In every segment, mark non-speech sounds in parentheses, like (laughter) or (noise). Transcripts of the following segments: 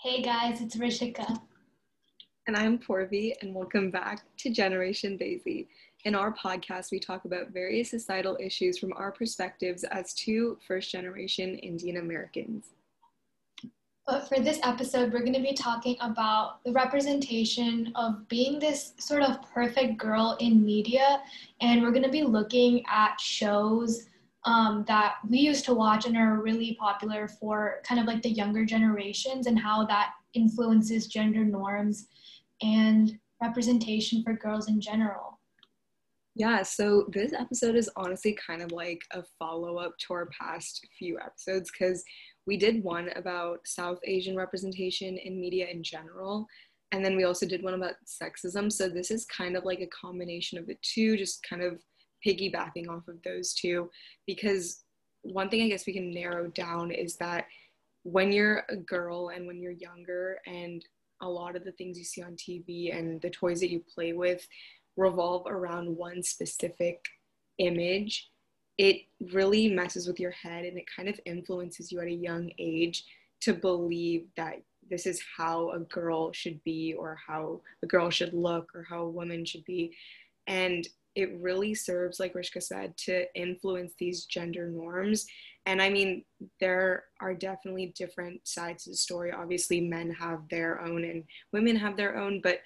Hey guys, it's Rishika. And I'm Porvi, and welcome back to Generation Daisy. In our podcast, we talk about various societal issues from our perspectives as two first generation Indian Americans. But for this episode, we're going to be talking about the representation of being this sort of perfect girl in media. And we're going to be looking at shows um, that we used to watch and are really popular for kind of like the younger generations and how that influences gender norms and representation for girls in general. Yeah, so this episode is honestly kind of like a follow up to our past few episodes because we did one about South Asian representation in media in general. And then we also did one about sexism. So this is kind of like a combination of the two, just kind of piggybacking off of those two. Because one thing I guess we can narrow down is that when you're a girl and when you're younger, and a lot of the things you see on TV and the toys that you play with revolve around one specific image it really messes with your head and it kind of influences you at a young age to believe that this is how a girl should be or how a girl should look or how a woman should be and it really serves like Rishika said to influence these gender norms. And i mean there are definitely different sides to the story. Obviously men have their own and women have their own but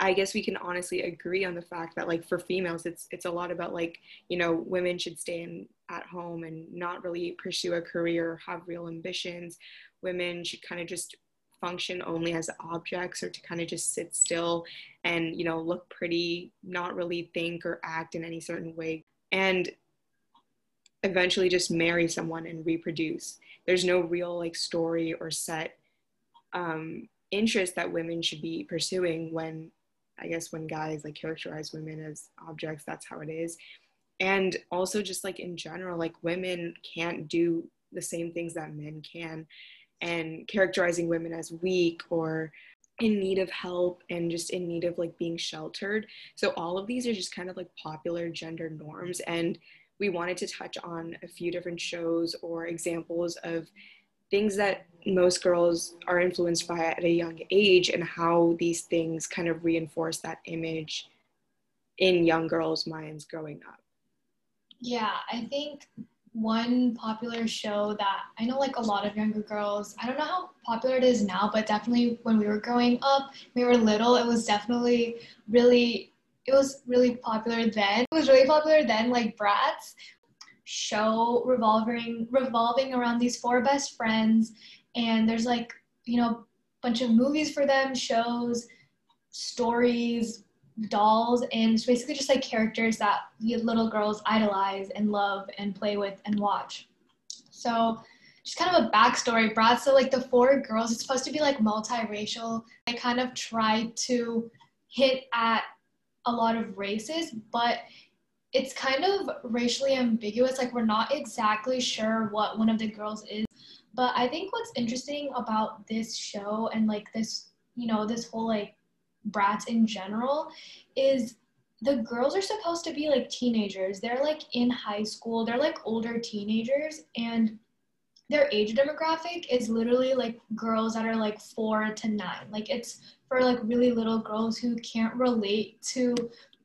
I guess we can honestly agree on the fact that like for females it's it's a lot about like you know women should stay in at home and not really pursue a career have real ambitions. Women should kind of just function only as objects or to kind of just sit still and you know look pretty not really think or act in any certain way and eventually just marry someone and reproduce there's no real like story or set um interest that women should be pursuing when I guess when guys like characterize women as objects, that's how it is. And also just like in general, like women can't do the same things that men can. And characterizing women as weak or in need of help and just in need of like being sheltered. So all of these are just kind of like popular gender norms. And we wanted to touch on a few different shows or examples of things that most girls are influenced by at a young age and how these things kind of reinforce that image in young girls' minds growing up. Yeah, I think one popular show that I know like a lot of younger girls, I don't know how popular it is now, but definitely when we were growing up, we were little, it was definitely really it was really popular then. It was really popular then like Bratz, show revolving revolving around these four best friends and there's like you know a bunch of movies for them shows stories dolls and it's basically just like characters that the little girls idolize and love and play with and watch so just kind of a backstory brought so like the four girls it's supposed to be like multiracial they kind of try to hit at a lot of races but it's kind of racially ambiguous. Like we're not exactly sure what one of the girls is. But I think what's interesting about this show and like this, you know, this whole like Bratz in general is the girls are supposed to be like teenagers. They're like in high school. They're like older teenagers and their age demographic is literally like girls that are like 4 to 9. Like it's for like really little girls who can't relate to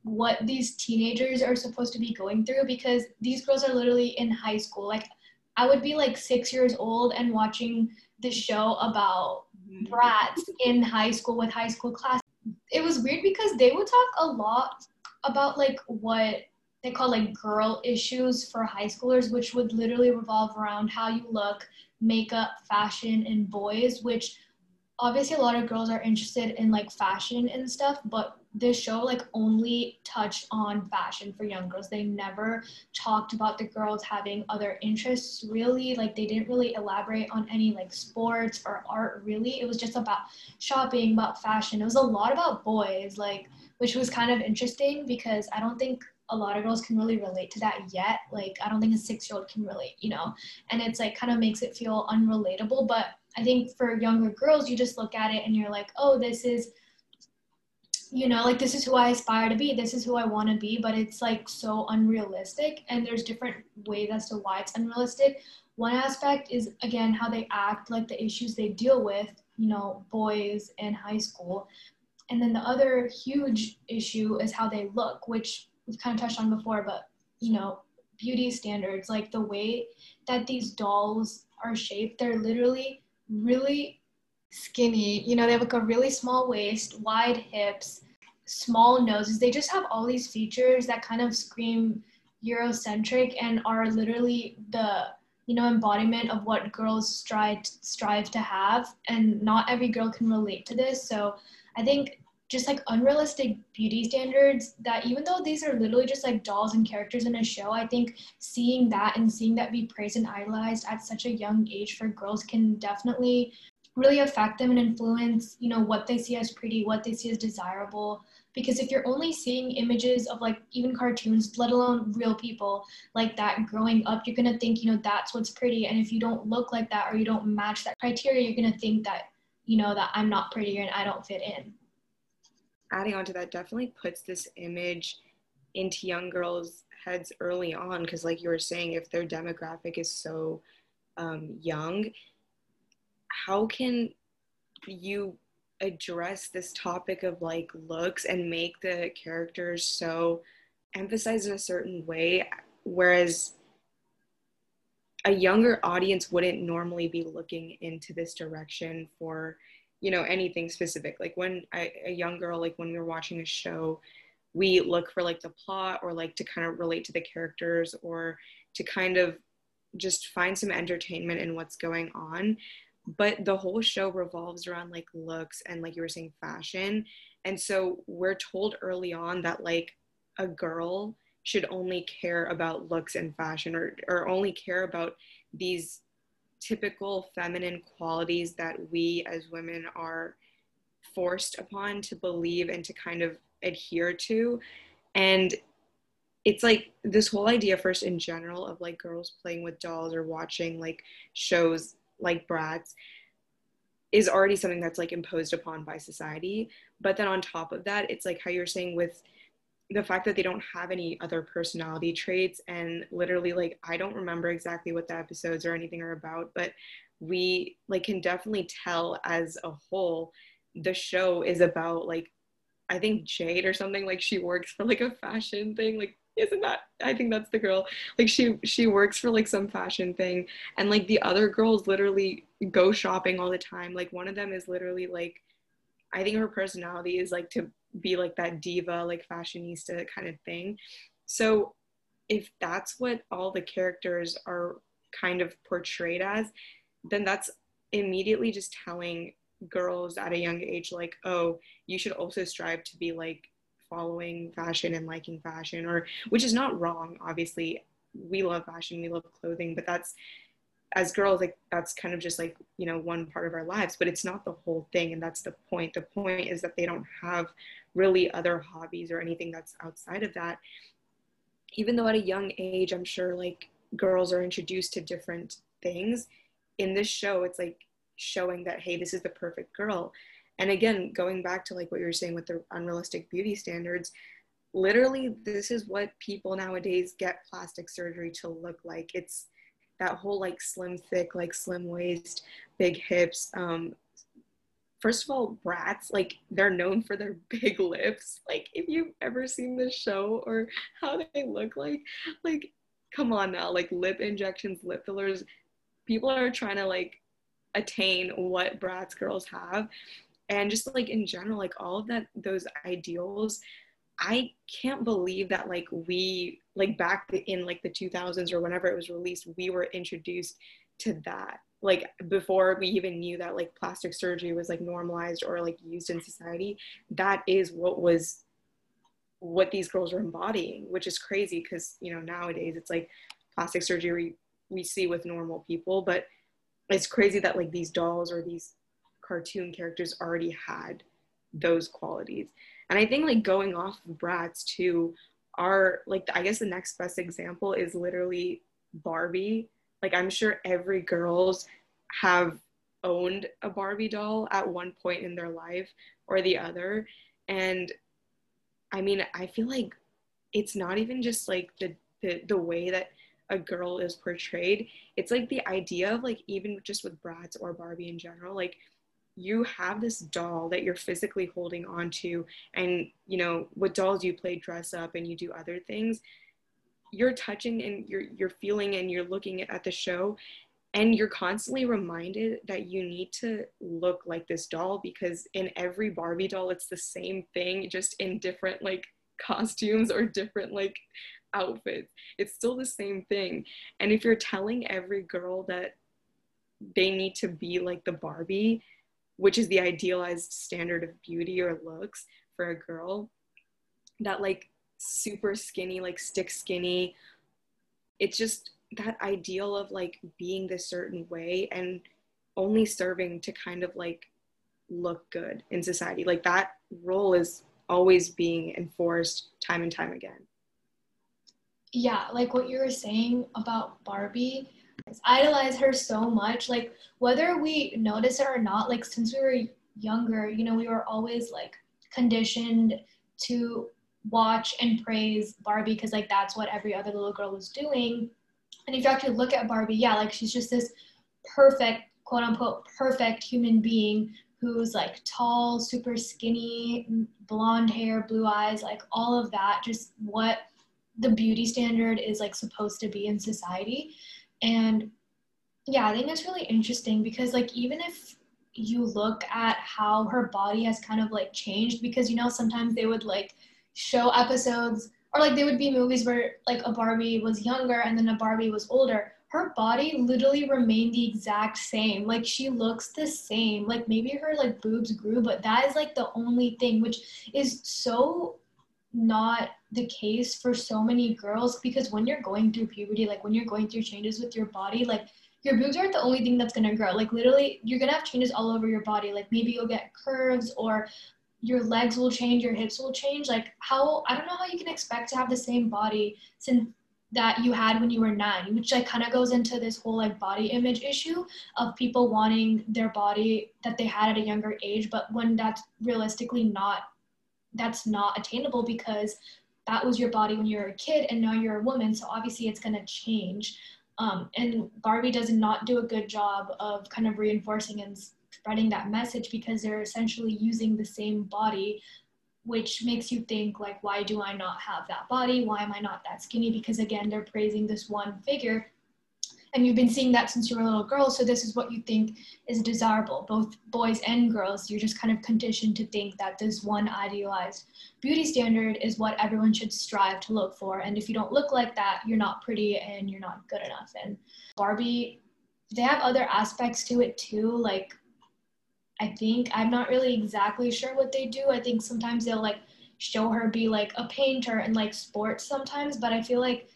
what these teenagers are supposed to be going through because these girls are literally in high school. Like I would be like six years old and watching the show about mm-hmm. Bratz in high school with high school class. It was weird because they would talk a lot about like what they call like girl issues for high schoolers, which would literally revolve around how you look, makeup, fashion, and boys, which obviously a lot of girls are interested in like fashion and stuff, but this show like only touched on fashion for young girls. They never talked about the girls having other interests really. Like they didn't really elaborate on any like sports or art really. It was just about shopping, about fashion. It was a lot about boys, like which was kind of interesting because I don't think a lot of girls can really relate to that yet. Like I don't think a six year old can relate, you know. And it's like kind of makes it feel unrelatable. But I think for younger girls, you just look at it and you're like, oh, this is you know like this is who i aspire to be this is who i want to be but it's like so unrealistic and there's different ways as to why it's unrealistic one aspect is again how they act like the issues they deal with you know, boys in high school. And then the other huge issue is how they look, which we've kind of touched on before, but you know, beauty standards, like the way that these dolls are shaped, they're literally really skinny. You know, they have like a really small waist, wide hips, small noses. They just have all these features that kind of scream Eurocentric and are literally the you know embodiment of what girls strive strive to have and not every girl can relate to this so i think just like unrealistic beauty standards that even though these are literally just like dolls and characters in a show i think seeing that and seeing that be praised and idolized at such a young age for girls can definitely really affect them and influence you know what they see as pretty what they see as desirable. Because if you're only seeing images of like even cartoons let alone real people like that growing up you're going to think you know that's what's pretty. And if you don't look like that or you don't match that criteria you're going to think that you know that i'm not pretty and i don't fit in adding on to that definitely puts this image into young girls heads early on because like you were saying if their demographic is so um, young how can you address this topic of like looks and make the characters so emphasized in a certain way? Whereas a younger audience wouldn't normally be looking into this direction for you know anything specific. Like when I, a young girl like when we are watching a show we look for like the plot or like to kind of relate to the characters or to kind of just find some entertainment in what's going on. But the whole show revolves around like looks and like you were saying fashion. And so we're told early on that like a girl should only care about looks and fashion or, or only care about these typical feminine qualities that we as women are forced upon to believe and to kind of adhere to and it's like this whole idea first in general of like girls playing with dolls or watching like shows like Bratz is already something that's like imposed upon by society. But then on top of that, it's like how you're saying with the fact that they don't have any other personality traits and literally like I don't remember exactly what the episodes or anything are about, but we like can definitely tell as a whole the show is about like I think Jade or something like she works for like a fashion thing like isn't that i think that's the girl like she she works for like some fashion thing and like the other girls literally go shopping all the time like one of them is literally like i think her personality is like to be like that diva like fashionista kind of thing. So if that's what all the characters are kind of portrayed as then that's immediately just telling girls at a young age like oh you should also strive to be like following fashion and liking fashion or which is not wrong obviously. We love fashion we love clothing but that's as girls like that's kind of just like you know one part of our lives but it's not the whole thing and that's the point. The point is that they don't have really other hobbies or anything that's outside of that. Even though at a young age i'm sure like girls are introduced to different things in this show it's like showing that hey this is the perfect girl. And again going back to like what you were saying with the unrealistic beauty standards literally this is what people nowadays get plastic surgery to look like. It's that whole like slim thick like slim waist big hips um first of all Bratz like they're known for their (laughs) big lips. Like if you've ever seen the show or how they look like like come on now like lip injections lip fillers people are trying to like attain what Bratz girls have. And just like in general like all of that those ideals i can't believe that like we like back in like the 2000s or whenever it was released we were introduced to that like before we even knew that like plastic surgery was like normalized or like used in society that is what was what these girls were embodying which is crazy because you know nowadays it's like plastic surgery we see with normal people but it's crazy that like these dolls or these cartoon characters already had those qualities. And I think like going off of Bratz too, are like I guess the next best example is literally Barbie. Like I'm sure every girls have owned a Barbie doll at one point in their life or the other. And I mean, I feel like it's not even just like the the, the way that a girl is portrayed. It's like the idea of like even just with Bratz or Barbie in general, like you have this doll that you're physically holding on to and you know with dolls you play dress up and you do other things. You're touching and you're you're feeling and you're looking at the show and you're constantly reminded that you need to look like this doll because in every barbie doll it's the same thing just in different like costumes or different like outfits. It's still the same thing. And if you're telling every girl that they need to be like the barbie which is the idealized standard of beauty or looks for a girl that like super skinny like stick skinny it's just that ideal of like being this certain way and only serving to kind of like look good in society. Like that role is always being enforced time and time again. Yeah like what you were saying about barbie idolize her so much like whether we notice it or not like since we were younger you know we were always like conditioned to watch and praise barbie because like that's what every other little girl was doing and if you actually look at Barbie, yeah, like she's just this perfect, quote unquote, perfect human being who's like tall, super skinny, blonde hair, blue eyes, like all of that, just what the beauty standard is like supposed to be in society. And yeah, I think it's really interesting because like even if you look at how her body has kind of like changed because you know sometimes they would like show episodes or like there would be movies where like a Barbie was younger and then a Barbie was older. Her body literally remained the exact same. Like she looks the same. Like maybe her like boobs grew, but that is like the only thing, which is so not the case for so many girls because when you're going through puberty, like when you're going through changes with your body, like your boobs aren't the only thing that's gonna grow. Like literally, you're gonna have changes all over your body. Like maybe you'll get curves or your legs will change, your hips will change. Like how I don't know how you can expect to have the same body since that you had when you were nine, which like kind of goes into this whole like body image issue of people wanting their body that they had at a younger age, but when that's realistically not that's not attainable because that was your body when you were a kid and now you're a woman, so obviously it's gonna change. Um, and Barbie does not do a good job of kind of reinforcing and spreading that message because they're essentially using the same body which makes you think like why do i not have that body why am i not that skinny because again they're praising this one figure and you've been seeing that since you were a little girl so this is what you think is desirable both boys and girls. You're just kind of conditioned to think that this one idealized beauty standard is what everyone should strive to look for. And if you don't look like that you're not pretty and you're not good enough. And barbie they have other aspects to it too like I think I'm not really exactly sure what they do. I think sometimes they'll like show her be like a painter and like sports sometimes, but I feel like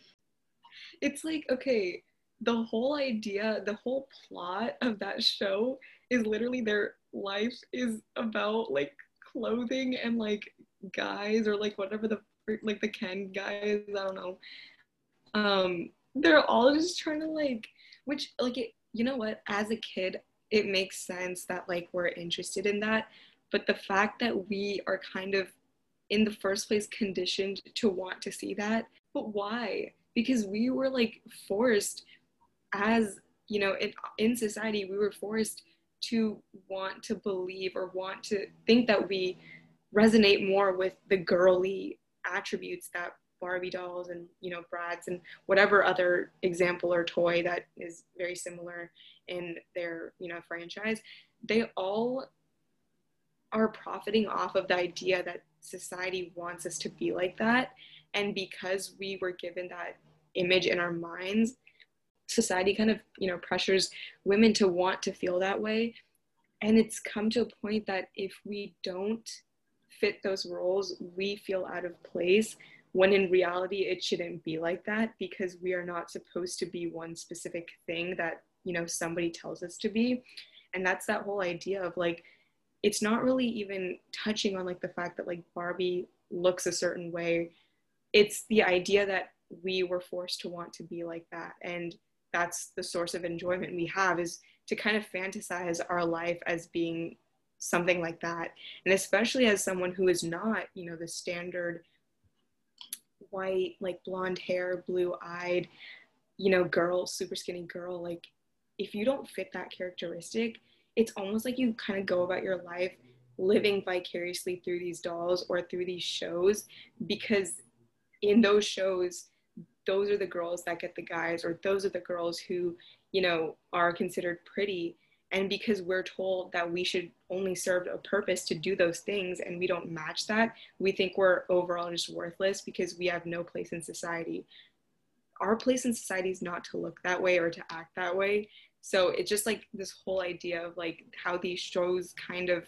it's like okay, the whole idea, the whole plot of that show is literally their life is about like clothing and like guys or like whatever the like the Ken guys, I don't know. Um they're all just trying to like which like it you know what? As a kid it makes sense that like we're interested in that. But the fact that we are kind of in the first place conditioned to want to see that but why? Because we were like forced as you know in, in society we were forced to want to believe or want to think that we resonate more with the girly attributes that Barbie dolls and you know Bratz and whatever other example or toy that is very similar in their you know franchise they all are profiting off of the idea that society wants us to be like that. And because we were given that image in our minds society kind of you know pressures women to want to feel that way. And it's come to a point that if we don't fit those roles we feel out of place when in reality it shouldn't be like that because we are not supposed to be one specific thing that you know somebody tells us to be. And that's that whole idea of like it's not really even touching on like the fact that like barbie looks a certain way. It's the idea that we were forced to want to be like that. And that's the source of enjoyment we have is to kind of fantasize our life as being something like that. And especially as someone who is not you know the standard white like blonde hair blue eyed you know girl super skinny girl like if you don't fit that characteristic it's almost like you kind of go about your life living vicariously through these dolls or through these shows because in those shows those are the girls that get the guys or those are the girls who you know are considered pretty. And because we're told that we should only serve a purpose to do those things and we don't match that we think we're overall just worthless because we have no place in society. Our place in society is not to look that way or to act that way. So it's just like this whole idea of like how these shows kind of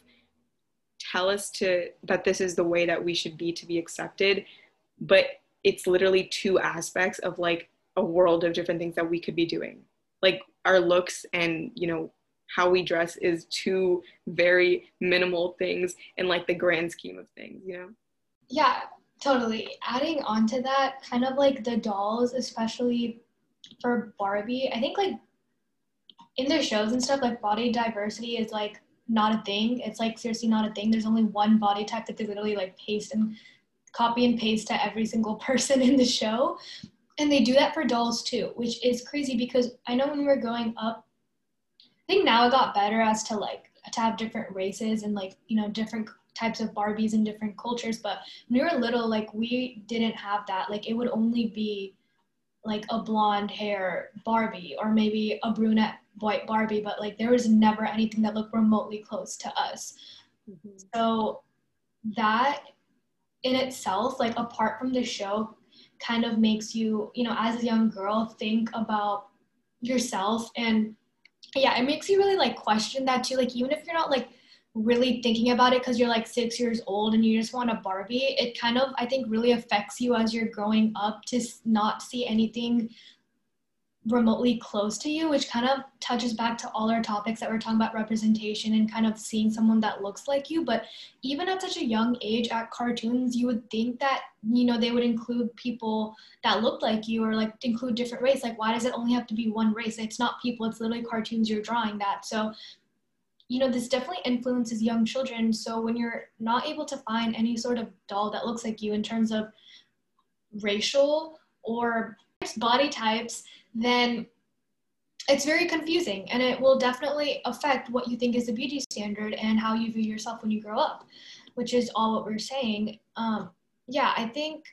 tell us to that this is the way that we should be to be accepted. But it's literally two aspects of like a world of different things that we could be doing. Like our looks and you know how we dress is two very minimal things in like the grand scheme of things you know? Yeah totally. Adding on to that kind of like the dolls especially for barbie i think like in their shows and stuff like body diversity is like not a thing. It's like seriously not a thing. There's only one body type that they literally like paste and copy and paste to every single (laughs) person in the show. And they do that for dolls too which is crazy because i know when we were growing up i think now it got better as to like to have different races and like you know different types of barbies in different cultures. But when we were little like we didn't have that. Like it would only be like a blonde hair barbie or maybe a brunette white barbie. But like there was never anything that looked remotely close to us. Mm-hmm. so that in itself like apart from the show kind of makes you you know as a young girl think about yourself. And yeah it makes you really like question that too. Like even if you're not like really thinking about it because you're like six years old and you just want a barbie it kind of i think really affects you as you're growing up to not see anything remotely close to you, which kind of touches back to all our topics that we're talking about representation and kind of seeing someone that looks like you. But even at such a young age at cartoons, you would think that, you know, they would include people that look like you or like include different race. Like, why does it only have to be one race? It's not people, it's literally cartoons you're drawing that. So, you know, this definitely influences young children. So when you're not able to find any sort of doll that looks like you in terms of racial or body types, then it's very confusing and it will definitely affect what you think is the beauty standard and how you view yourself when you grow up, which is all what we're saying. Um, yeah, I think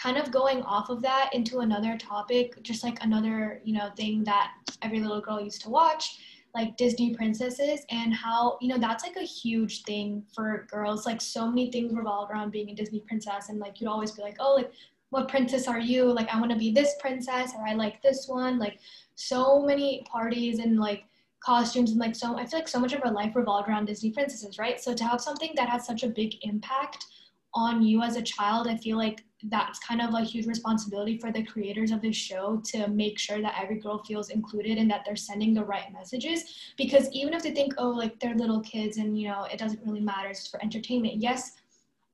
kind of going off of that into another topic, just like another, you know, thing that every little girl used to watch, like Disney princesses and how, you know, that's like a huge thing for girls. Like so many things revolve around being a Disney princess and like you'd always be like, oh, like what princess are you? Like, I want to be this princess, or I like this one. Like, so many parties and like costumes and like so I feel like so much of our life revolved around Disney princesses, right? So to have something that has such a big impact on you as a child, I feel like that's kind of a huge responsibility for the creators of this show to make sure that every girl feels included and that they're sending the right messages. Because even if they think, oh, like they're little kids and you know it doesn't really matter, it's for entertainment. Yes,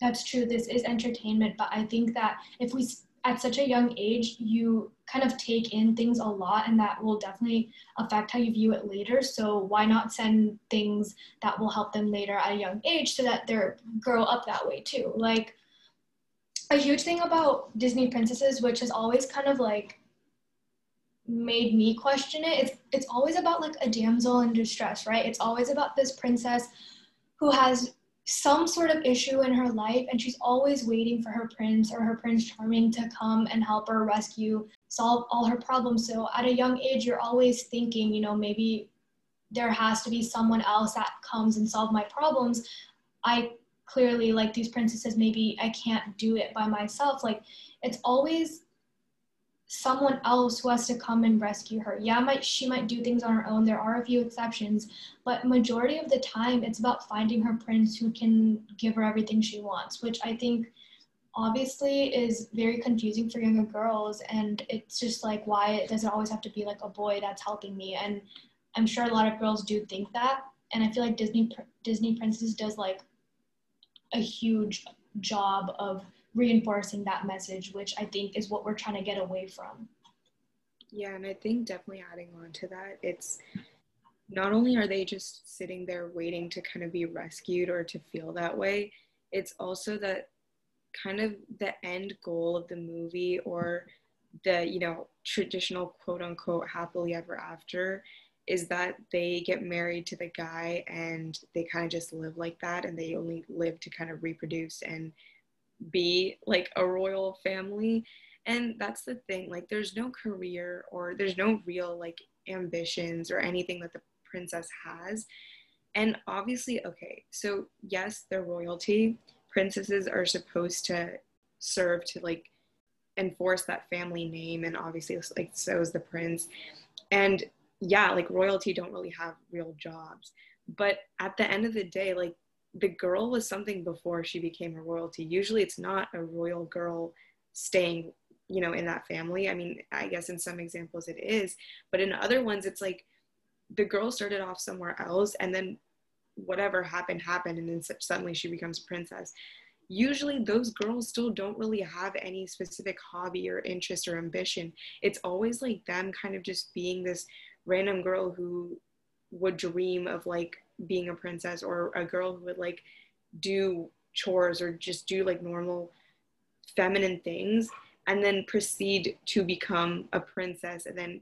that's true this is entertainment but i think that if we at such a young age you kind of take in things a lot and that will definitely affect how you view it later. So why not send things that will help them later at a young age so that they're grow up that way too? Like a huge thing about disney princesses which has always kind of like made me question it it's it's always about like a damsel in distress right? It's always about this princess who has some sort of issue in her life and she's always waiting for her prince or her prince charming to come and help her rescue solve all her problems. So at a young age you're always thinking you know maybe there has to be someone else that comes and solve my problems. I clearly like these princesses maybe i can't do it by myself. Like it's always someone else who has to come and rescue her. Yeah, might she might do things on her own. There are a few exceptions, but majority of the time it's about finding her prince who can give her everything she wants, which I think obviously is very confusing for younger girls and it's just like why does it always have to be like a boy that's helping me and i'm sure a lot of girls do think that and i feel like disney disney princess does like a huge job of reinforcing that message, which I think is what we're trying to get away from. Yeah, and I think definitely adding on to that, it's not only are they just sitting there waiting to kind of be rescued or to feel that way, it's also that kind of the end goal of the movie or the, you know, traditional quote unquote happily ever after is that they get married to the guy and they kind of just live like that and they only live to kind of reproduce and be like a royal family. And that's the thing like there's no career or there's no real like ambitions or anything that the princess has. And obviously okay so yes they're royalty. Princesses are supposed to serve to like enforce that family name and obviously like so is the prince. And yeah like royalty don't really have real jobs. But at the end of the day like the girl was something before she became a royalty. Usually it's not a royal girl staying you know in that family. I mean i guess in some examples it is but in other ones it's like the girl started off somewhere else and then whatever happened happened and then suddenly she becomes princess. Usually those girls still don't really have any specific hobby or interest or ambition. It's always like them kind of just being this random girl who would dream of like being a princess or a girl who would like do chores or just do like normal feminine things and then proceed to become a princess and then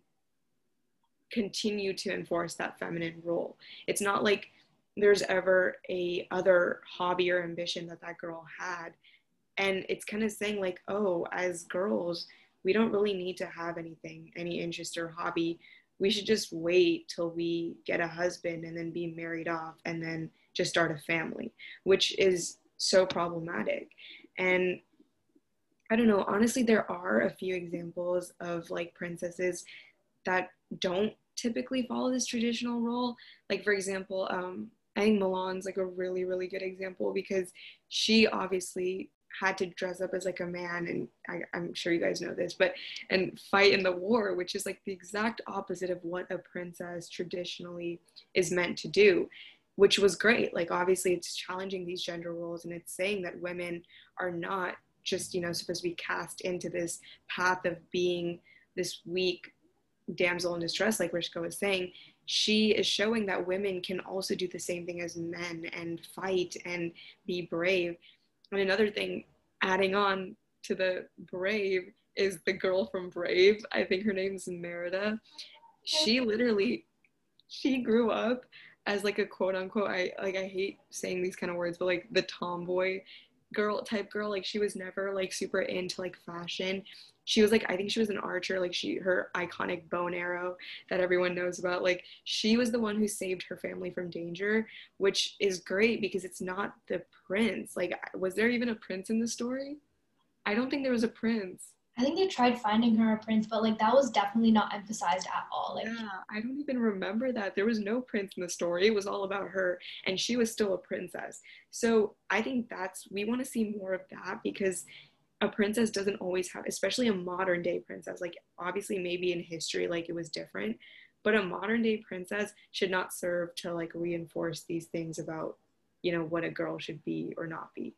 continue to enforce that feminine role. It's not like there's ever a other hobby or ambition that that girl had. And it's kind of saying like oh as girls we don't really need to have anything any interest or hobby we should just wait till we get a husband and then be married off and then just start a family which is so problematic. And i don't know honestly there are a few examples of like princesses that don't typically follow this traditional role. Like for example um, I think Mulan's like a really, really good example because she obviously had to dress up as like a man and I, am sure you guys know this but and fight in the war which is like the exact opposite of what a princess traditionally is meant to do which was great like obviously it's challenging these gender roles and it's saying that women are not just you know supposed to be cast into this path of being this weak damsel in distress like Rishika was saying she is showing that women can also do the same thing as men and fight and be brave. And another thing, adding on to the brave, is the girl from Brave. I think her name's Merida. She literally, she grew up as like a quote unquote. I like I hate saying these kind of words, but like the tomboy girl type girl. Like she was never like super into like fashion. She was like i think she was an archer like she her iconic bow and arrow that everyone knows about. Like she was the one who saved her family from danger which is great because it's not the prince. Like was there even a prince in the story? I don't think there was a prince I think they tried finding her a prince, but like that was definitely not emphasized at all. Like Yeah, I don't even remember that. There was no prince in the story. It was all about her and she was still a princess. So I think that's we want to see more of that because a princess doesn't always have especially a modern day princess like obviously maybe in history like it was different but a modern day princess should not serve to like reinforce these things about you know what a girl should be or not be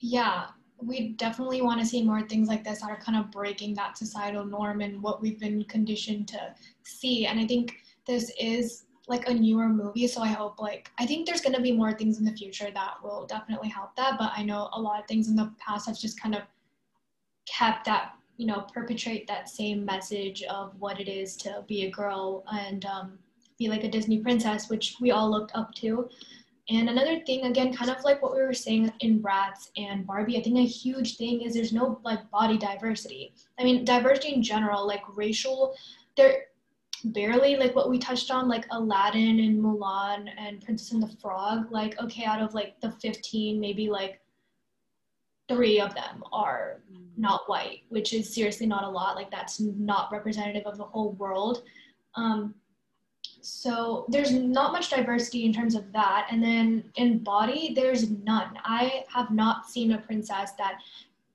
yeah we definitely want to see more things like this that are kind of breaking that societal norm and what we've been conditioned to see. And i think this is like a newer movie so i hope like i think there's going to be more things in the future that will definitely help that but i know a lot of things in the past have just kind of kept that you know perpetrate that same message of what it is to be a girl and um, be like a disney princess which we all looked up to and another thing again kind of like what we were saying in Bratz and barbie i think a huge thing is there's no like body diversity. I mean diversity in general like racial there barely like what we touched on like aladdin and mulan and princess and the frog like okay out of like the 15 maybe like three of them are mm. not white which is seriously not a lot. Like that's not representative of the whole world. Um, so there's not much diversity in terms of that and then in body there's none i have not seen a princess that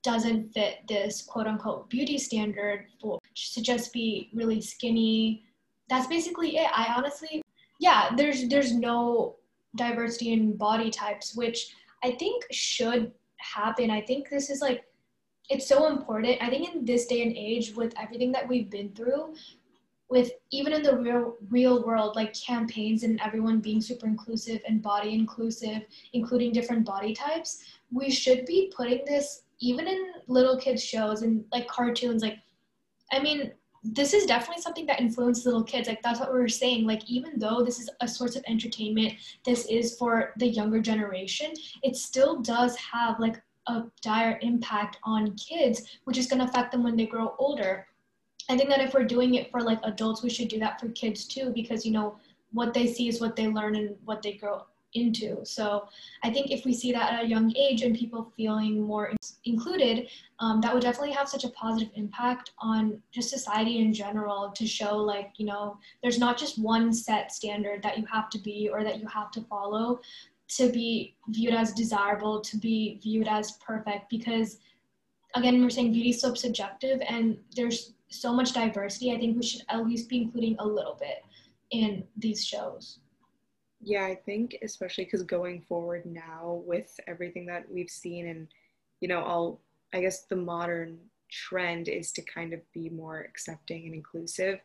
doesn't fit this quote unquote beauty standard for to just be really skinny that's basically it. I honestly, yeah, there's there's no diversity in body types, which I think should happen. I think this is like it's so important. I think in this day and age, with everything that we've been through, with even in the real real world, like campaigns and everyone being super inclusive and body inclusive, including different body types, we should be putting this even in little kids shows and like cartoons. Like, I mean, this is definitely something that influences little kids. Like that's what we were saying. Like even though this is a source of entertainment, this is for the younger generation, it still does have like a dire impact on kids, which is going to affect them when they grow older. I think that if we're doing it for like adults, we should do that for kids too, because you know what they see is what they learn and what they grow into. So I think if we see that at a young age and people feeling more included, um, that would definitely have such a positive impact on just society in general to show like, you know, there's not just one set standard that you have to be or that you have to follow to be viewed as desirable, to be viewed as perfect because again, we're saying beauty is so subjective and there's so much diversity. I think we should at least be including a little bit in these shows. Yeah, I think especially because going forward now with everything that we've seen and, you know, all, I guess the modern trend is to kind of be more accepting and inclusive.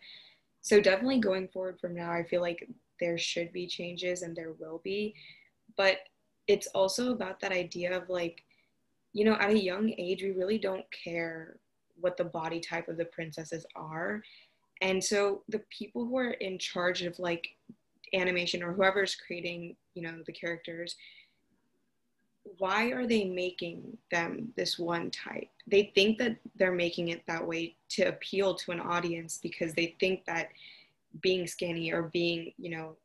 So definitely going forward from now, I feel like there should be changes and there will be. But it's also about that idea of like, you know, at a young age, we really don't care what the body type of the princesses are. And so the people who are in charge of like animation or whoever's creating you know the characters why are they making them this one type they think that they're making it that way to appeal to an audience because they think that being skinny or being you know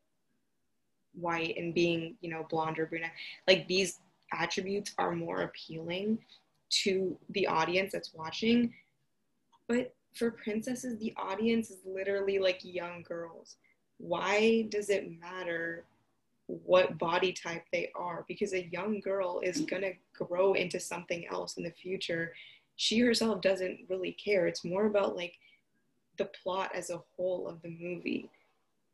white and being you know blonde or brunette like these attributes are more appealing to the audience that's watching but for princesses the audience is literally like young girls why does it matter what body type they are? Because a young girl is to grow into something else in the future. She herself doesn't really care. It's more about like the plot as a whole of the movie.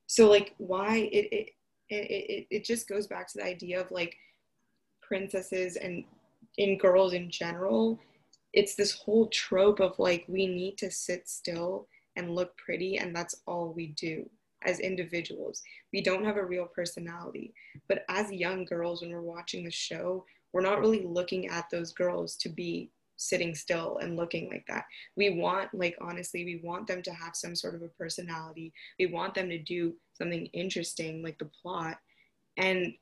So like why it it it, it, it just goes back to the idea of like princesses and in girls in general it's this whole trope of like we need to sit still and look pretty and that's all we do as individuals. We don't have a real personality. But as young girls, when we're watching the show, we're not really looking at those girls to be sitting still and looking like that. We want, like, honestly, we want them to have some sort of a personality. We want them to do something interesting, like the plot. And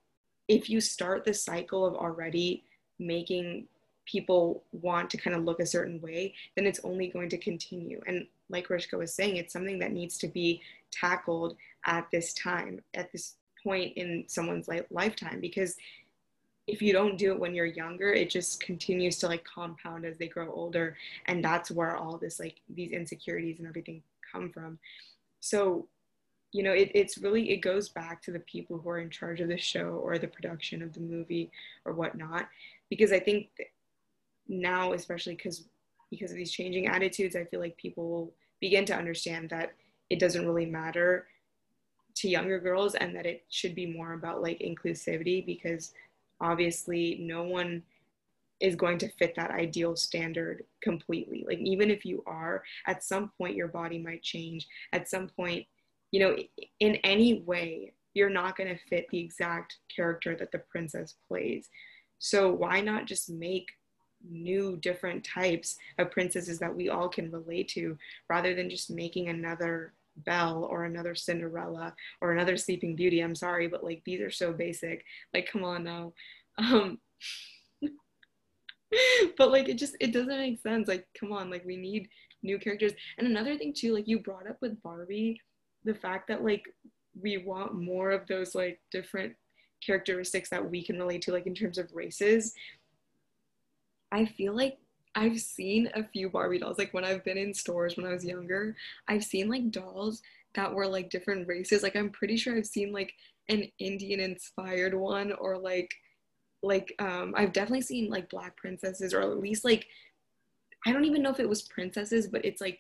if you start the cycle of already making people want to kind of look a certain way, then it's only going to continue. And like Rishika was saying, it's something that needs to be tackled at this time, at this point in someone's life, lifetime, because if you don't do it when you're younger, it just continues to like compound as they grow older. And that's where all this, like these insecurities and everything come from. So, you know, it, it's really, it goes back to the people who are in charge of the show or the production of the movie or whatnot. Because I think now, especially because because of these changing attitudes, I feel like people will begin to understand that it doesn't really matter to younger girls and that it should be more about like inclusivity because obviously no one is going to fit that ideal standard completely. Like even if you are, at some point your body might change. At some point, you know, in any way, you're not going to fit the exact character that the princess plays. So why not just make new different types of princesses that we all can relate to rather than just making another Belle or another Cinderella or another Sleeping Beauty. I'm sorry, but like these are so basic. Like, come on now. Um, (laughs) but like it just it doesn't make sense. Like, come on, like we need new characters. And another thing too, like you brought up with Barbie, the fact that like we want more of those like different characteristics that we can relate to, like in terms of races. I feel like I've seen a few Barbie dolls. Like when I've been in stores when I was younger, I've seen like dolls that were like different races. Like I'm pretty sure I've seen like an Indian inspired one or like like um I've definitely seen like black princesses or at least like I don't even know if it was princesses, but it's like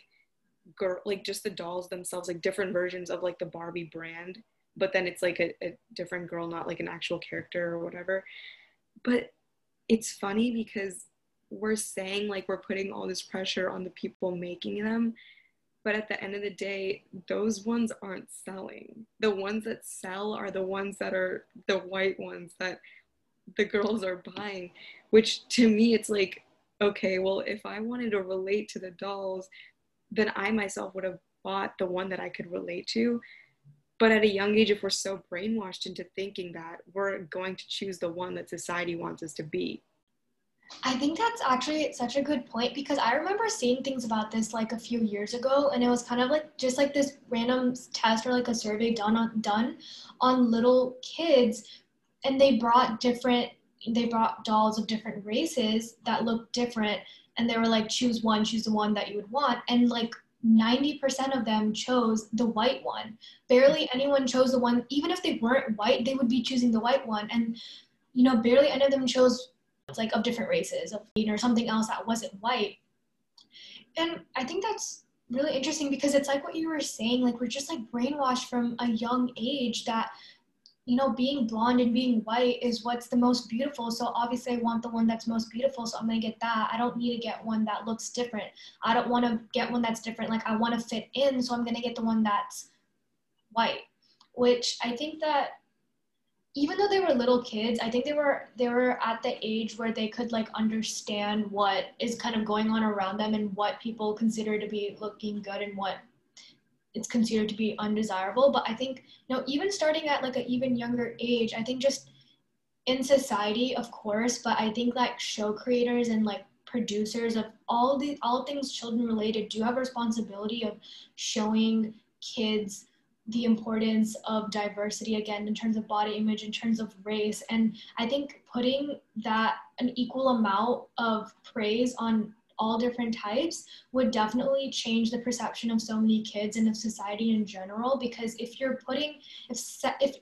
girl like just the dolls themselves, like different versions of like the Barbie brand, but then it's like a, a different girl, not like an actual character or whatever. But it's funny because we're saying like we're putting all this pressure on the people making them but at the end of the day those ones aren't selling the ones that sell are the ones that are the white ones that the girls are buying which to me it's like okay well if i wanted to relate to the dolls then i myself would have bought the one that I could relate to. But at a young age, if we're so brainwashed into thinking that, we're going to choose the one that society wants us to be. I think that's actually such a good point because I remember seeing things about this like a few years ago, and it was kind of like just like this random test or like a survey done on done on little kids, and they brought different they brought dolls of different races that looked different, and they were like choose one, choose the one that you would want, and like 90% of them chose the white one. Barely anyone chose the one, even if they weren't white, they would be choosing the white one, and you know barely any of them chose like of different races of or something else that wasn't white. And i think that's really interesting because it's like what you were saying like we're just like brainwashed from a young age that you know being blonde and being white is what's the most beautiful. So obviously i want the one that's most beautiful so i'm going to get that. I don't need to get one that looks different. I don't want to get one that's different. Like i want to fit in so i'm going to get the one that's white which i think that even though they were little kids i think they were they were at the age where they could like understand what is kind of going on around them and what people consider to be looking good and what it's considered to be undesirable. But i think you know even starting at like an even younger age i think just in society of course but i think like show creators and like producers of all the all things children related do have a responsibility of showing kids the importance of diversity again in terms of body image in terms of race. And i think putting that an equal amount of praise on all different types would definitely change the perception of so many kids and of society in general because if you're putting if if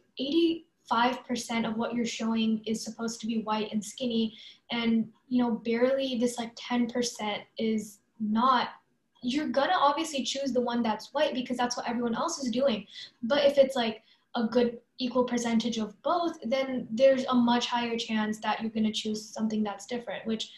85% of what you're showing is supposed to be white and skinny and you know barely this like 10% is not you're gonna obviously choose the one that's white because that's what everyone else is doing. But if it's like a good equal percentage of both, then there's a much higher chance that you're gonna choose something that's different. Which,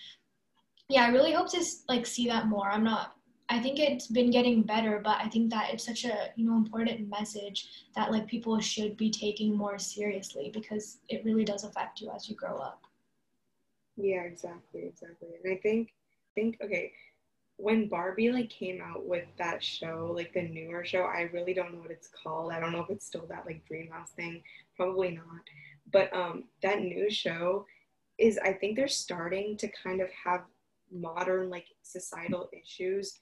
yeah, I really hope to like see that more. I'm not. I think it's been getting better, but I think that it's such a you know important message that like people should be taking more seriously because it really does affect you as you grow up. Yeah, exactly, exactly. And I think think okay, when Barbie like came out with that show, like the newer show, I really don't know what it's called. I don't know if it's still that like Dreamhouse thing. Probably not. But um that new show is I think they're starting to kind of have modern like societal issues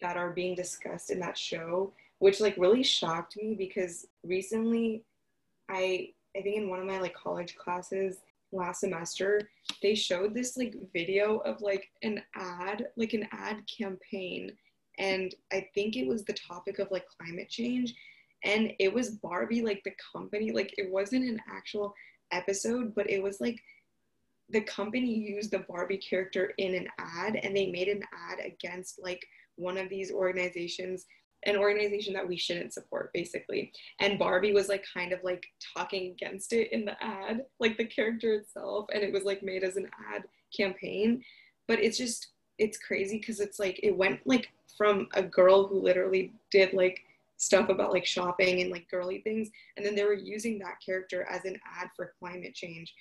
that are being discussed in that show, which like really shocked me because recently I I think in one of my like college classes last semester they showed this like video of like an ad like an ad campaign. And i think it was the topic of like climate change. And it was barbie like the company like it wasn't an actual episode but it was like the company used the barbie character in an ad and they made an ad against like one of these organizations an organization that we shouldn't support basically. And barbie was like kind of like talking against it in the ad like the character itself and it was like made as an ad campaign. But it's just it's crazy because it's like it went like from a girl who literally did like stuff about like shopping and like girly things and then they were using that character as an ad for climate change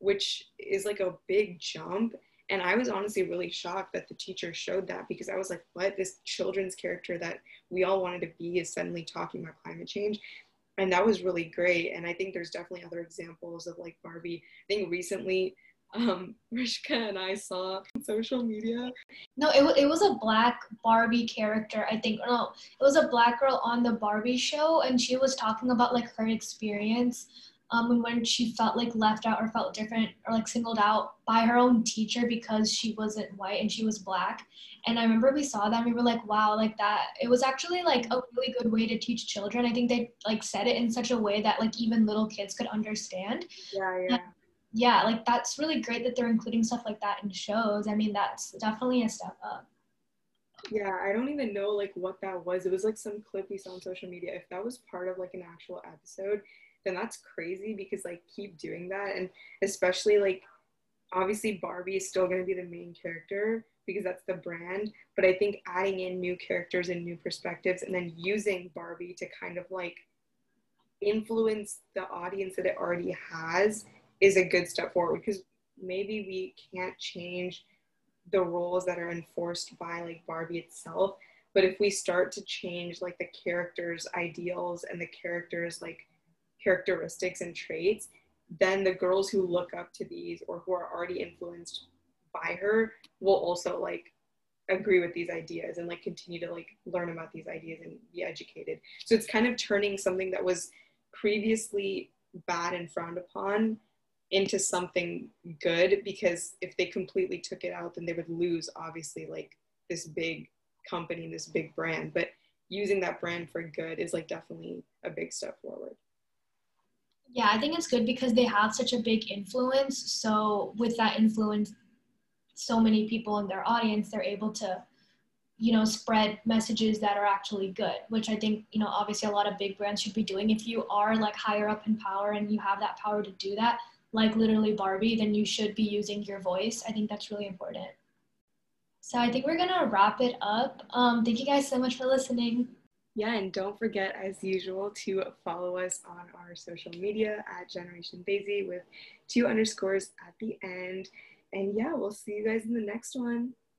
which is like a big jump and I was honestly really shocked that the teacher showed that because I was like, what? This children's character that we all wanted to be is suddenly talking about climate change. And that was really great. And I think there's definitely other examples of like Barbie. I think recently, um, (laughs) Rishika and I saw on social media. No, it, it was a black Barbie character, I think. No, it was a black girl on the Barbie show, and she was talking about like her experience um, when she felt like left out or felt different or like singled out by her own teacher because she wasn't white and she was black. And I remember we saw that and we were like, wow, like that. It was actually like a really good way to teach children. I think they like said it in such a way that like even little kids could understand. Yeah, yeah. yeah, like that's really great that they're including stuff like that in shows. I mean, that's definitely a step up. Yeah, I don't even know like what that was. It was like some clip we saw on social media. If that was part of like an actual episode, then that's crazy because like keep doing that. And especially like obviously Barbie is still going to be the main character because that's the brand but I think adding in new characters and new perspectives and then using Barbie to kind of like influence the audience that it already has is a good step forward because maybe we can't change the rules that are enforced by like Barbie itself but if we start to change like the characters ideals and the characters like characteristics and traits then the girls who look up to these or who are already influenced by her will also like agree with these ideas and like continue to like learn about these ideas and be educated. So it's kind of turning something that was previously bad and frowned upon into something good because if they completely took it out then they would lose obviously like this big company this big brand. But using that brand for good is like definitely a big step forward yeah i think it's good because they have such a big influence. So with that influence so many people in their audience they're able to you know spread messages that are actually good which i think you know obviously a lot of big brands should be doing. If you are like higher up in power and you have that power to do that like literally barbie then you should be using your voice. I think that's really important. So i think we're gonna wrap it up. Um, thank you guys so much for listening yeah and don't forget as usual to follow us on our social media at generation daisy with two underscores at the end. And yeah we'll see you guys in the next one